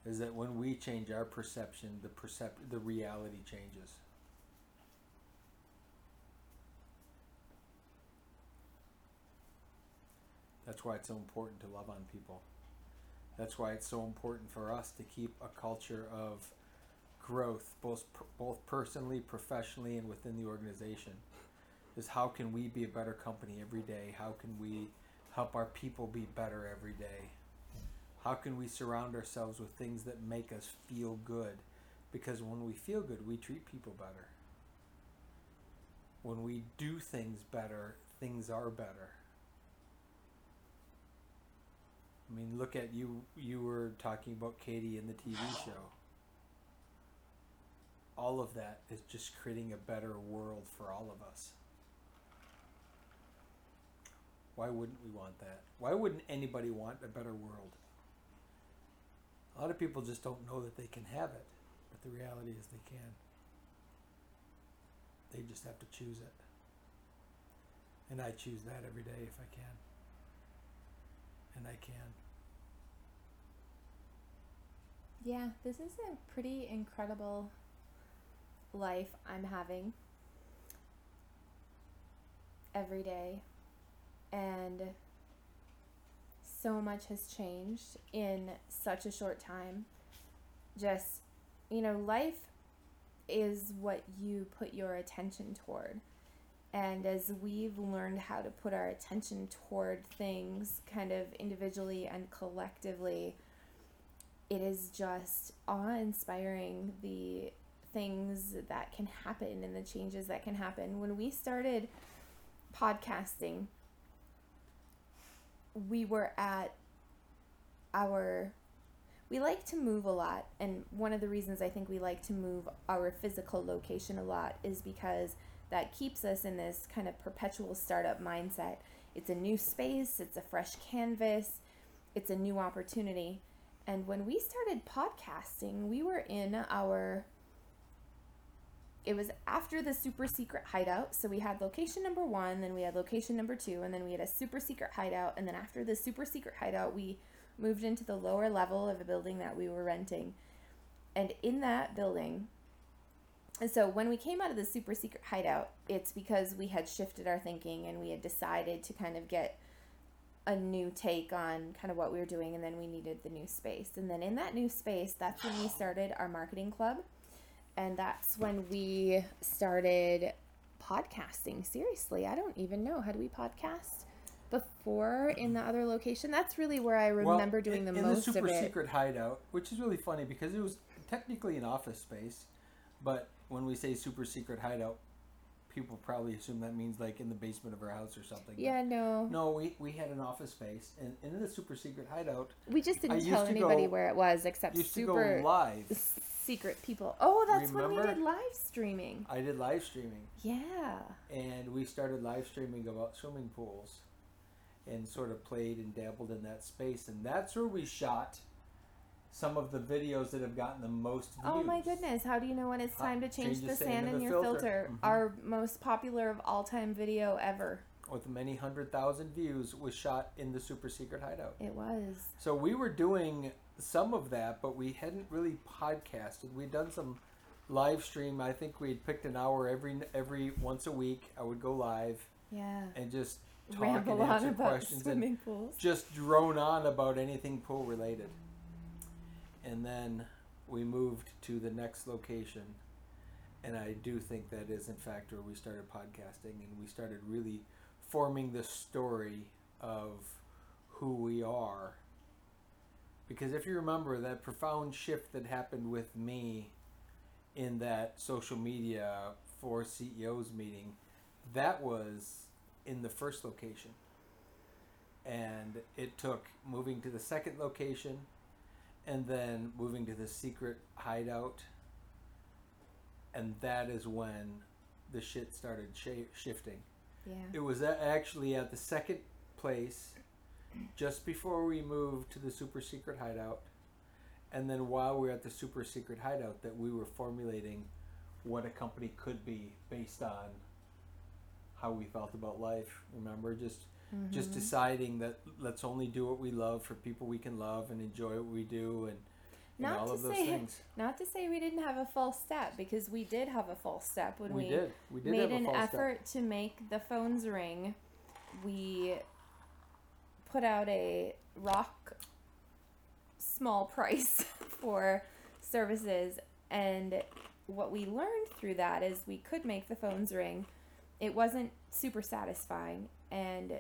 Speaker 2: is that when we change our perception the percep- the reality changes That's why it's so important to love on people. That's why it's so important for us to keep a culture of growth, both both personally, professionally, and within the organization. Is how can we be a better company every day? How can we help our people be better every day? How can we surround ourselves with things that make us feel good? Because when we feel good, we treat people better. When we do things better, things are better. I mean, look at you. You were talking about Katie in the TV show. All of that is just creating a better world for all of us. Why wouldn't we want that? Why wouldn't anybody want a better world? A lot of people just don't know that they can have it, but the reality is they can. They just have to choose it. And I choose that every day if I can. And I can.
Speaker 1: Yeah, this is a pretty incredible life I'm having every day. And so much has changed in such a short time. Just, you know, life is what you put your attention toward. And as we've learned how to put our attention toward things kind of individually and collectively, it is just awe inspiring the things that can happen and the changes that can happen. When we started podcasting, we were at our we like to move a lot and one of the reasons i think we like to move our physical location a lot is because that keeps us in this kind of perpetual startup mindset it's a new space it's a fresh canvas it's a new opportunity and when we started podcasting we were in our it was after the super secret hideout. So we had location number one, then we had location number two, and then we had a super secret hideout. And then after the super secret hideout, we moved into the lower level of a building that we were renting. And in that building, and so when we came out of the super secret hideout, it's because we had shifted our thinking and we had decided to kind of get a new take on kind of what we were doing, and then we needed the new space. And then in that new space, that's when we started our marketing club and that's when we started podcasting. Seriously, I don't even know. How do we podcast? Before in the other location, that's really where I remember
Speaker 2: well,
Speaker 1: doing the
Speaker 2: in,
Speaker 1: most
Speaker 2: in the super secret hideout, which is really funny because it was technically an office space, but when we say super secret hideout, people probably assume that means like in the basement of our house or something.
Speaker 1: Yeah, no.
Speaker 2: No, we, we had an office space, and, and in the super secret hideout,
Speaker 1: we just didn't
Speaker 2: I
Speaker 1: tell anybody
Speaker 2: go-
Speaker 1: where it was except super
Speaker 2: live.
Speaker 1: secret people. Oh, that's when we did live streaming.
Speaker 2: I did live streaming,
Speaker 1: Yeah.
Speaker 2: and we started live streaming about swimming pools, and sort of played and dabbled in that space, and that's where we shot some of the videos that have gotten the most views.
Speaker 1: Oh my goodness! How do you know when it's time to change,
Speaker 2: change
Speaker 1: the sand in your
Speaker 2: filter.
Speaker 1: filter?
Speaker 2: Mhm.
Speaker 1: Our most popular of all time video ever.
Speaker 2: With many hundred thousand views, was shot in the super secret hideout.
Speaker 1: It was.
Speaker 2: So we were doing some of that, but we hadn't really podcasted. We'd done some live stream. I think we'd picked an hour every every once a week. I would go live
Speaker 1: Yeah.
Speaker 2: and just talk
Speaker 1: Ramble
Speaker 2: and answer
Speaker 1: about
Speaker 2: questions and
Speaker 1: swimming pools.
Speaker 2: just drone on about anything pool related. And then we moved to the next location. And I do think that is, in fact, where we started podcasting and we started really forming the story of who we are. Because if you remember that profound shift that happened with me in that social media for CEOs meeting, that was in the first location and it took moving to the second location and then moving to the secret hideout. And that is when the shit started sh- shifting.
Speaker 1: Yeah.
Speaker 2: it was a- actually at the second place just before we moved to the super secret hideout. And then while we were at the super secret hideout that we were formulating what a company could be based on how we felt about life remember? Just just
Speaker 1: Mhm.
Speaker 2: deciding that let's only do what we love for people we can love and enjoy what we do and,
Speaker 1: Not
Speaker 2: all
Speaker 1: to
Speaker 2: of those
Speaker 1: say-
Speaker 2: things.
Speaker 1: Not to say we didn't have a false step because we did have a false step when
Speaker 2: We,
Speaker 1: we,
Speaker 2: did. We did
Speaker 1: made an effort to make the phones ring. We put out a rock small price for services and what we learned through that is we could make the phones ring. It wasn't super satisfying and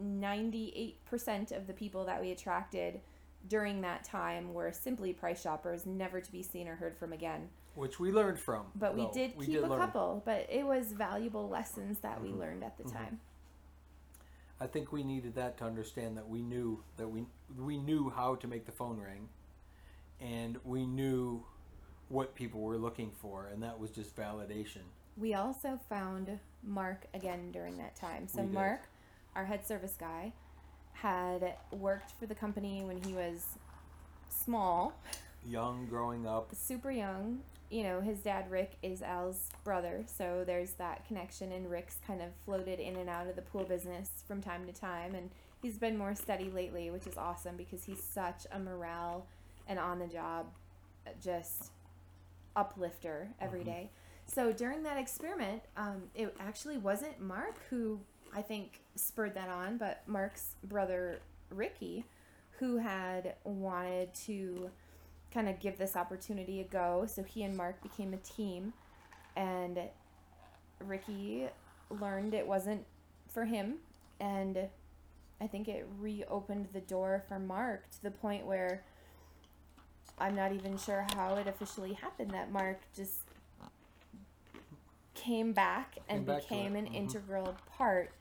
Speaker 1: 98% of the people that we attracted during that time were simply price shoppers, never to be seen or heard from again.
Speaker 2: Which we learned from.
Speaker 1: But we did
Speaker 2: We
Speaker 1: keep
Speaker 2: did
Speaker 1: a
Speaker 2: learn.
Speaker 1: couple, but it was valuable lessons that we
Speaker 2: Mhm.
Speaker 1: learned at the
Speaker 2: Mhm.
Speaker 1: time.
Speaker 2: I think we needed that to understand that we knew that we we knew how to make the phone ring, and we knew what people were looking for, and that was just validation.
Speaker 1: We also found Mark again during that time. So Mark, our head service guy, had worked for the company when he was small,
Speaker 2: Young, growing up,
Speaker 1: super young. You know, his dad Rick is Al's brother, so there's that connection and Rick's kind of floated in and out of the pool business from time to time and he's been more steady lately, which is awesome because he's such a morale and on the job just uplifter every
Speaker 2: Mhm.
Speaker 1: day. So during that experiment, um, it actually wasn't Mark who I think spurred that on, but Mark's brother Ricky, who had wanted to kind of give this opportunity a go. So he and Mark became a team, and Ricky learned it wasn't for him, and I think it reopened the door for Mark to the point where I'm not even sure how it officially happened that Mark just came back and
Speaker 2: Came back
Speaker 1: became an
Speaker 2: Mhm.
Speaker 1: integral part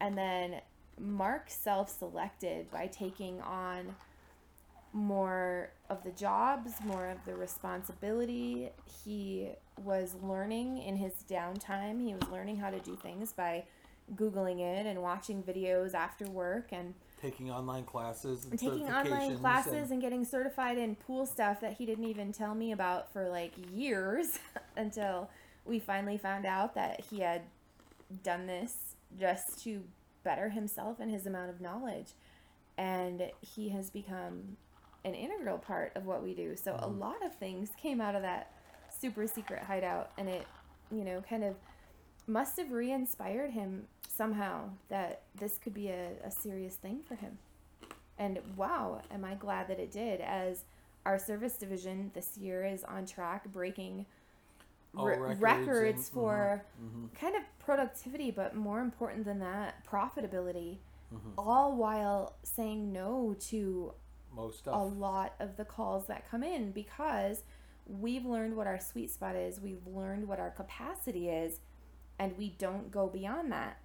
Speaker 1: and then Mark self-selected by taking on more of the jobs, more of the responsibility. He was learning in his downtime. He was learning how to do things by googling it and watching videos after work and
Speaker 2: taking online classes, and
Speaker 1: and taking online classes
Speaker 2: and-
Speaker 1: and getting certified in pool stuff that he didn't even tell me about for like years until we finally found out that he had done this just to better himself and his amount of knowledge. And he has become an integral part of what we do. So a
Speaker 2: Mhm.
Speaker 1: lot of things came out of that super secret hideout and it you know kind of must have re-inspired him somehow that this could be a, a serious thing for him. And wow, am I glad that it did, as our service division this year is on track, breaking re-
Speaker 2: records
Speaker 1: records,
Speaker 2: and-
Speaker 1: for
Speaker 2: Mhm,
Speaker 1: kind of productivity, but more important than that, profitability,
Speaker 2: mhm.
Speaker 1: all while saying no to
Speaker 2: most
Speaker 1: a lot of the calls that come in because we've learned what our sweet spot is, we've learned what our capacity is, and we don't go beyond that.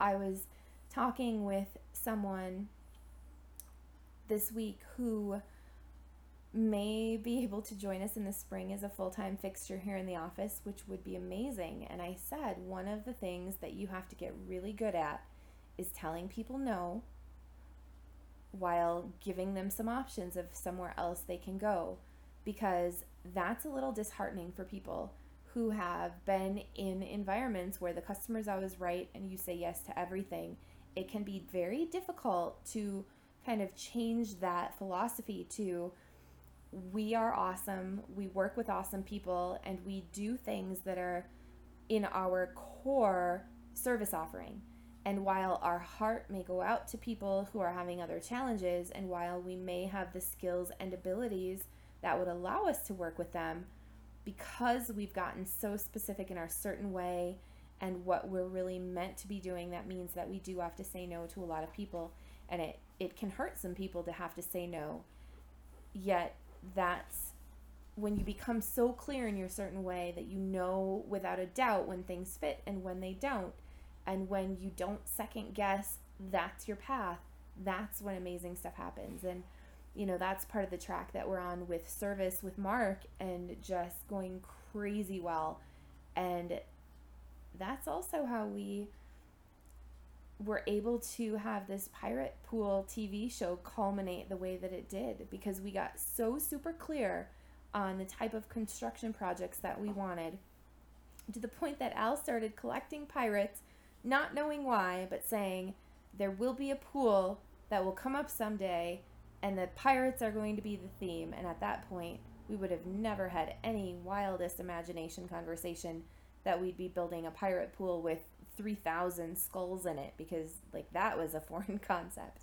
Speaker 1: I was talking with someone this week who may be able to join us in the spring as a full time fixture here in the office, which would be amazing. And I said, one of the things that you have to get really good at is telling people no while giving them some options of somewhere else they can go because that's a little disheartening for people who have been in environments where the customer's always right and you say yes to everything. It can be very difficult to kind of change that philosophy to we are awesome, we work with awesome people, and we do things that are in our core service offering. And while our heart may go out to people who are having other challenges, and while we may have the skills and abilities that would allow us to work with them, because we've gotten so specific in our certain way and what we're really meant to be doing, that means that we do have to say no to a lot of people. And it, it can hurt some people to have to say no. Yet, that's when you become so clear in your certain way that you know without a doubt when things fit and when they don't. And when you don't second guess that's your path that's when amazing stuff happens. And you know that's part of the track that we're on with service with mark and just going crazy well. And that's also how we were able to have this pirate pool TV show culminate the way that it did because we got so super clear on the type of construction projects that we wanted to the point that Al started collecting pirates, not knowing why, but saying there will be a pool that will come up someday and the pirates are going to be the theme. And at that point, we would have never had any wildest imagination conversation that we'd be building a pirate pool with 3,000 skulls in it because, like, that was a foreign concept.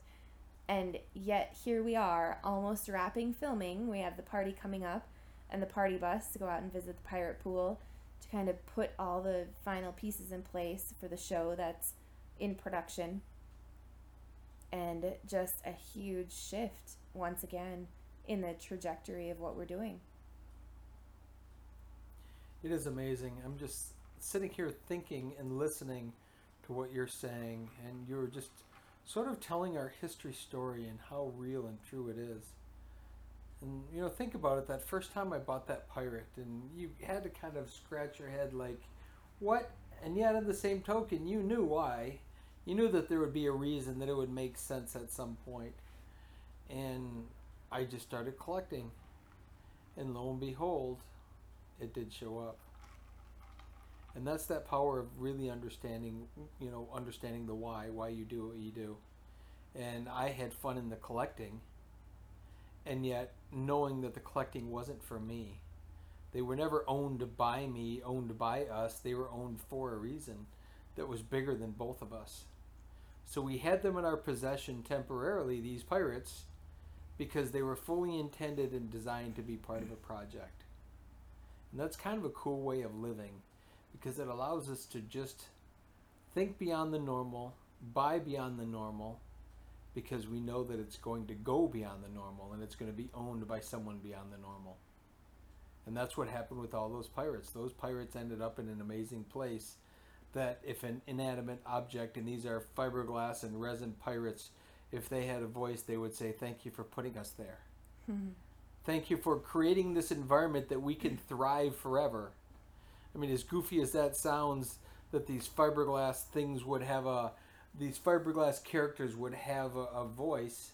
Speaker 1: And yet, here we are, almost wrapping filming. We have the party coming up and the party bus to go out and visit the pirate pool to kind of put all the final pieces in place for the show that's in production. and just a huge shift once again in the trajectory of what we're doing.
Speaker 2: It is amazing. I'm just sitting here thinking and listening to what you're saying, and you're just sort of telling our history story and how real and true it is. And you know, think about it. That first time I bought that pirate, and you had to kind of scratch your head, like, what? And yet, in the same token, you knew why. You knew that there would be a reason that it would make sense at some point. And I just started collecting, and lo and behold, it did show up. And that's that power of really understanding, you know, understanding the why, why you do what you do. And I had fun in the collecting, and yet knowing that the collecting wasn't for me. They were never owned by me, owned by us. They were owned for a reason that was bigger than both of us. So we had them in our possession temporarily, these pirates, because they were fully intended and designed to be part of a project. And that's kind of a cool way of living because it allows us to just think beyond the normal, buy beyond the normal, because we know that it's going to go beyond the normal and it's going to be owned by someone beyond the normal. And that's what happened with all those pirates. Those pirates ended up in an amazing place that if an inanimate object, and these are fiberglass and resin pirates, if they had a voice, they would say, Thank you for putting us there. Hmm. Thank you for creating this environment that we can hmm. thrive forever. I mean, as goofy as that sounds, that these fiberglass things would have a, these fiberglass characters would have a, a voice,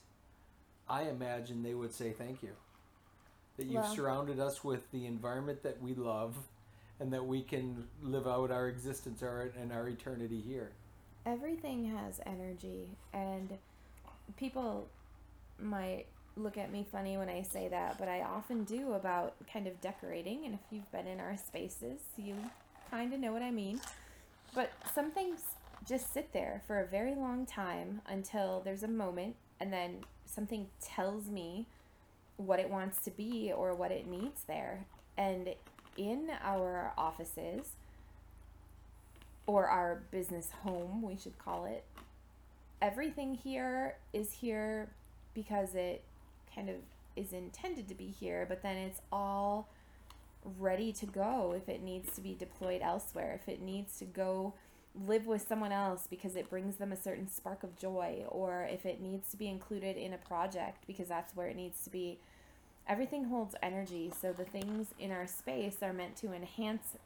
Speaker 2: I imagine they would say thank you. That you've surrounded us with the environment that we love and that we can live out our existence our, and our eternity here.
Speaker 1: Everything has energy, and people might look at me funny when I say that, but I often do about kind of decorating. And if you've been in our spaces, you kind of know what I mean. But some things just sit there for a very long time until there's a moment, and then something tells me what it wants to be or what it needs there. And in our offices, or our business home, we should call it, everything here is here because it kind of is intended to be here, but then it's all ready to go if it needs to be deployed elsewhere, if it needs to go live with someone else because it brings them a certain spark of joy, or if it needs to be included in a project because that's where it needs to be. Everything holds energy, so the things in our space are meant to enhance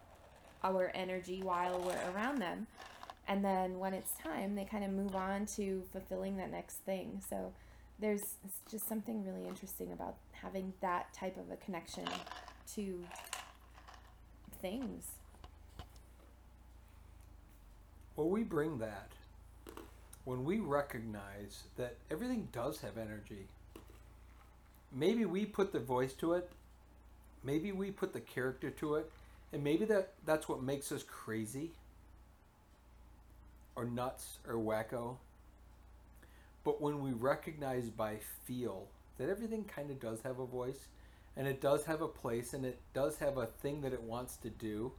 Speaker 1: our energy while we're around them. And then when it's time, they kind of move on to fulfilling that next thing. So there's just something really interesting about having that type of a connection to things.
Speaker 2: Well, we bring that when we recognize that everything does have energy. Maybe we put the voice to it, maybe we put the character to it, and maybe that that's what makes us crazy or nuts or wacko. But when we recognize by feel that everything kind of does have a voice and it does have a place and it does have a thing that it wants to do,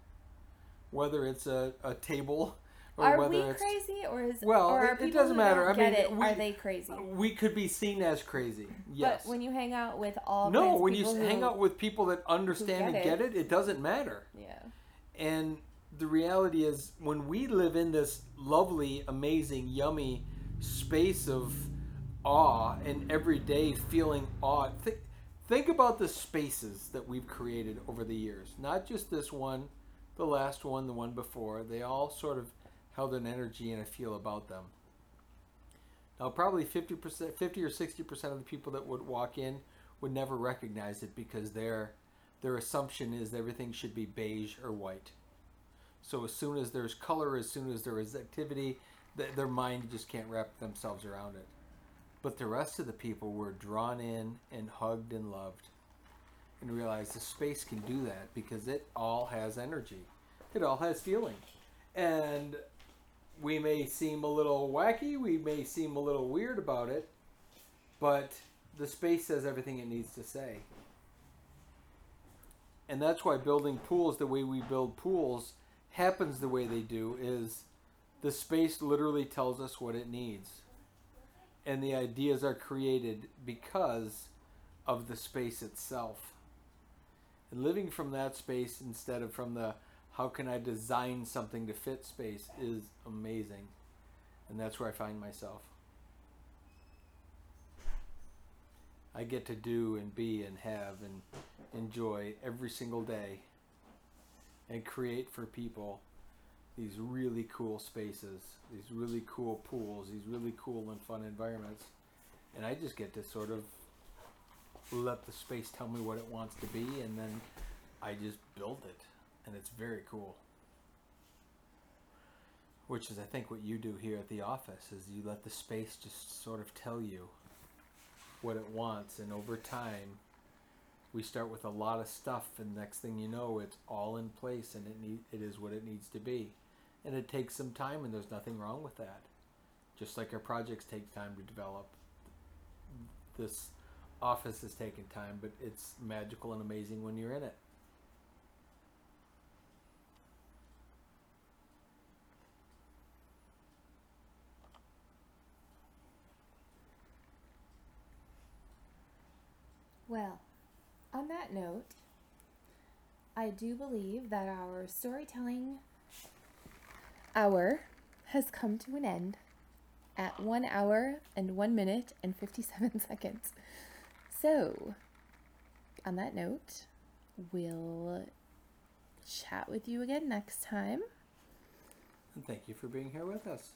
Speaker 2: whether it's a, a table or
Speaker 1: are
Speaker 2: whether
Speaker 1: we
Speaker 2: it's
Speaker 1: crazy, or is
Speaker 2: Well,
Speaker 1: or
Speaker 2: it- it doesn't
Speaker 1: who
Speaker 2: matter. I mean,
Speaker 1: it?
Speaker 2: we-
Speaker 1: are they crazy?
Speaker 2: we could be seen as crazy. Yes.
Speaker 1: But when you hang out with all
Speaker 2: no, when you s- hang out with people that understand
Speaker 1: get
Speaker 2: and get
Speaker 1: it.
Speaker 2: it, it doesn't matter.
Speaker 1: yeah,
Speaker 2: And the reality is, when we live in this lovely, amazing, yummy space of awe and every day feeling awe, think, think about the spaces that we've created over the years. Not just this one, the last one, the one before. They all sort of held an energy and a feel about them. Now, probably 50%, 50 or 60% of the people that would walk in would never recognize it because their their assumption is everything should be beige or white. So as soon as there's color, as soon as there is activity, th- their mind just can't wrap themselves around it. But the rest of the people were drawn in and hugged and loved and realized the space can do that because it all has energy. It all has feeling. And we may seem a little wacky, we may seem a little weird about it, but the space says everything it needs to say. And that's why building pools the way we build pools happens the way they do is the space literally tells us what it needs. and the ideas are created because of the space itself. And living from that space instead of from the how can I design something to fit space is amazing. And that's where I find myself. I get to do and be and have and enjoy every single day and create for people these really cool spaces, these really cool pools, these really cool and fun environments. And I just get to sort of let the space tell me what it wants to be and then I just build it. And it's very cool. Which is I think what you do here at the office is you let the space just sort of tell you what it wants and over time we start with a lot of stuff and next thing you know it's all in place and it need, it is what it needs to be and it takes some time and there's nothing wrong with that. Just like our projects take time to develop this office has taken time but it's magical and amazing when you're in it.
Speaker 1: Well, on that note, I do believe that our storytelling hour has come to an end at one hour and one minute and 57 seconds. So, on that note, we'll chat with you again next time.
Speaker 2: and thank you for being here with us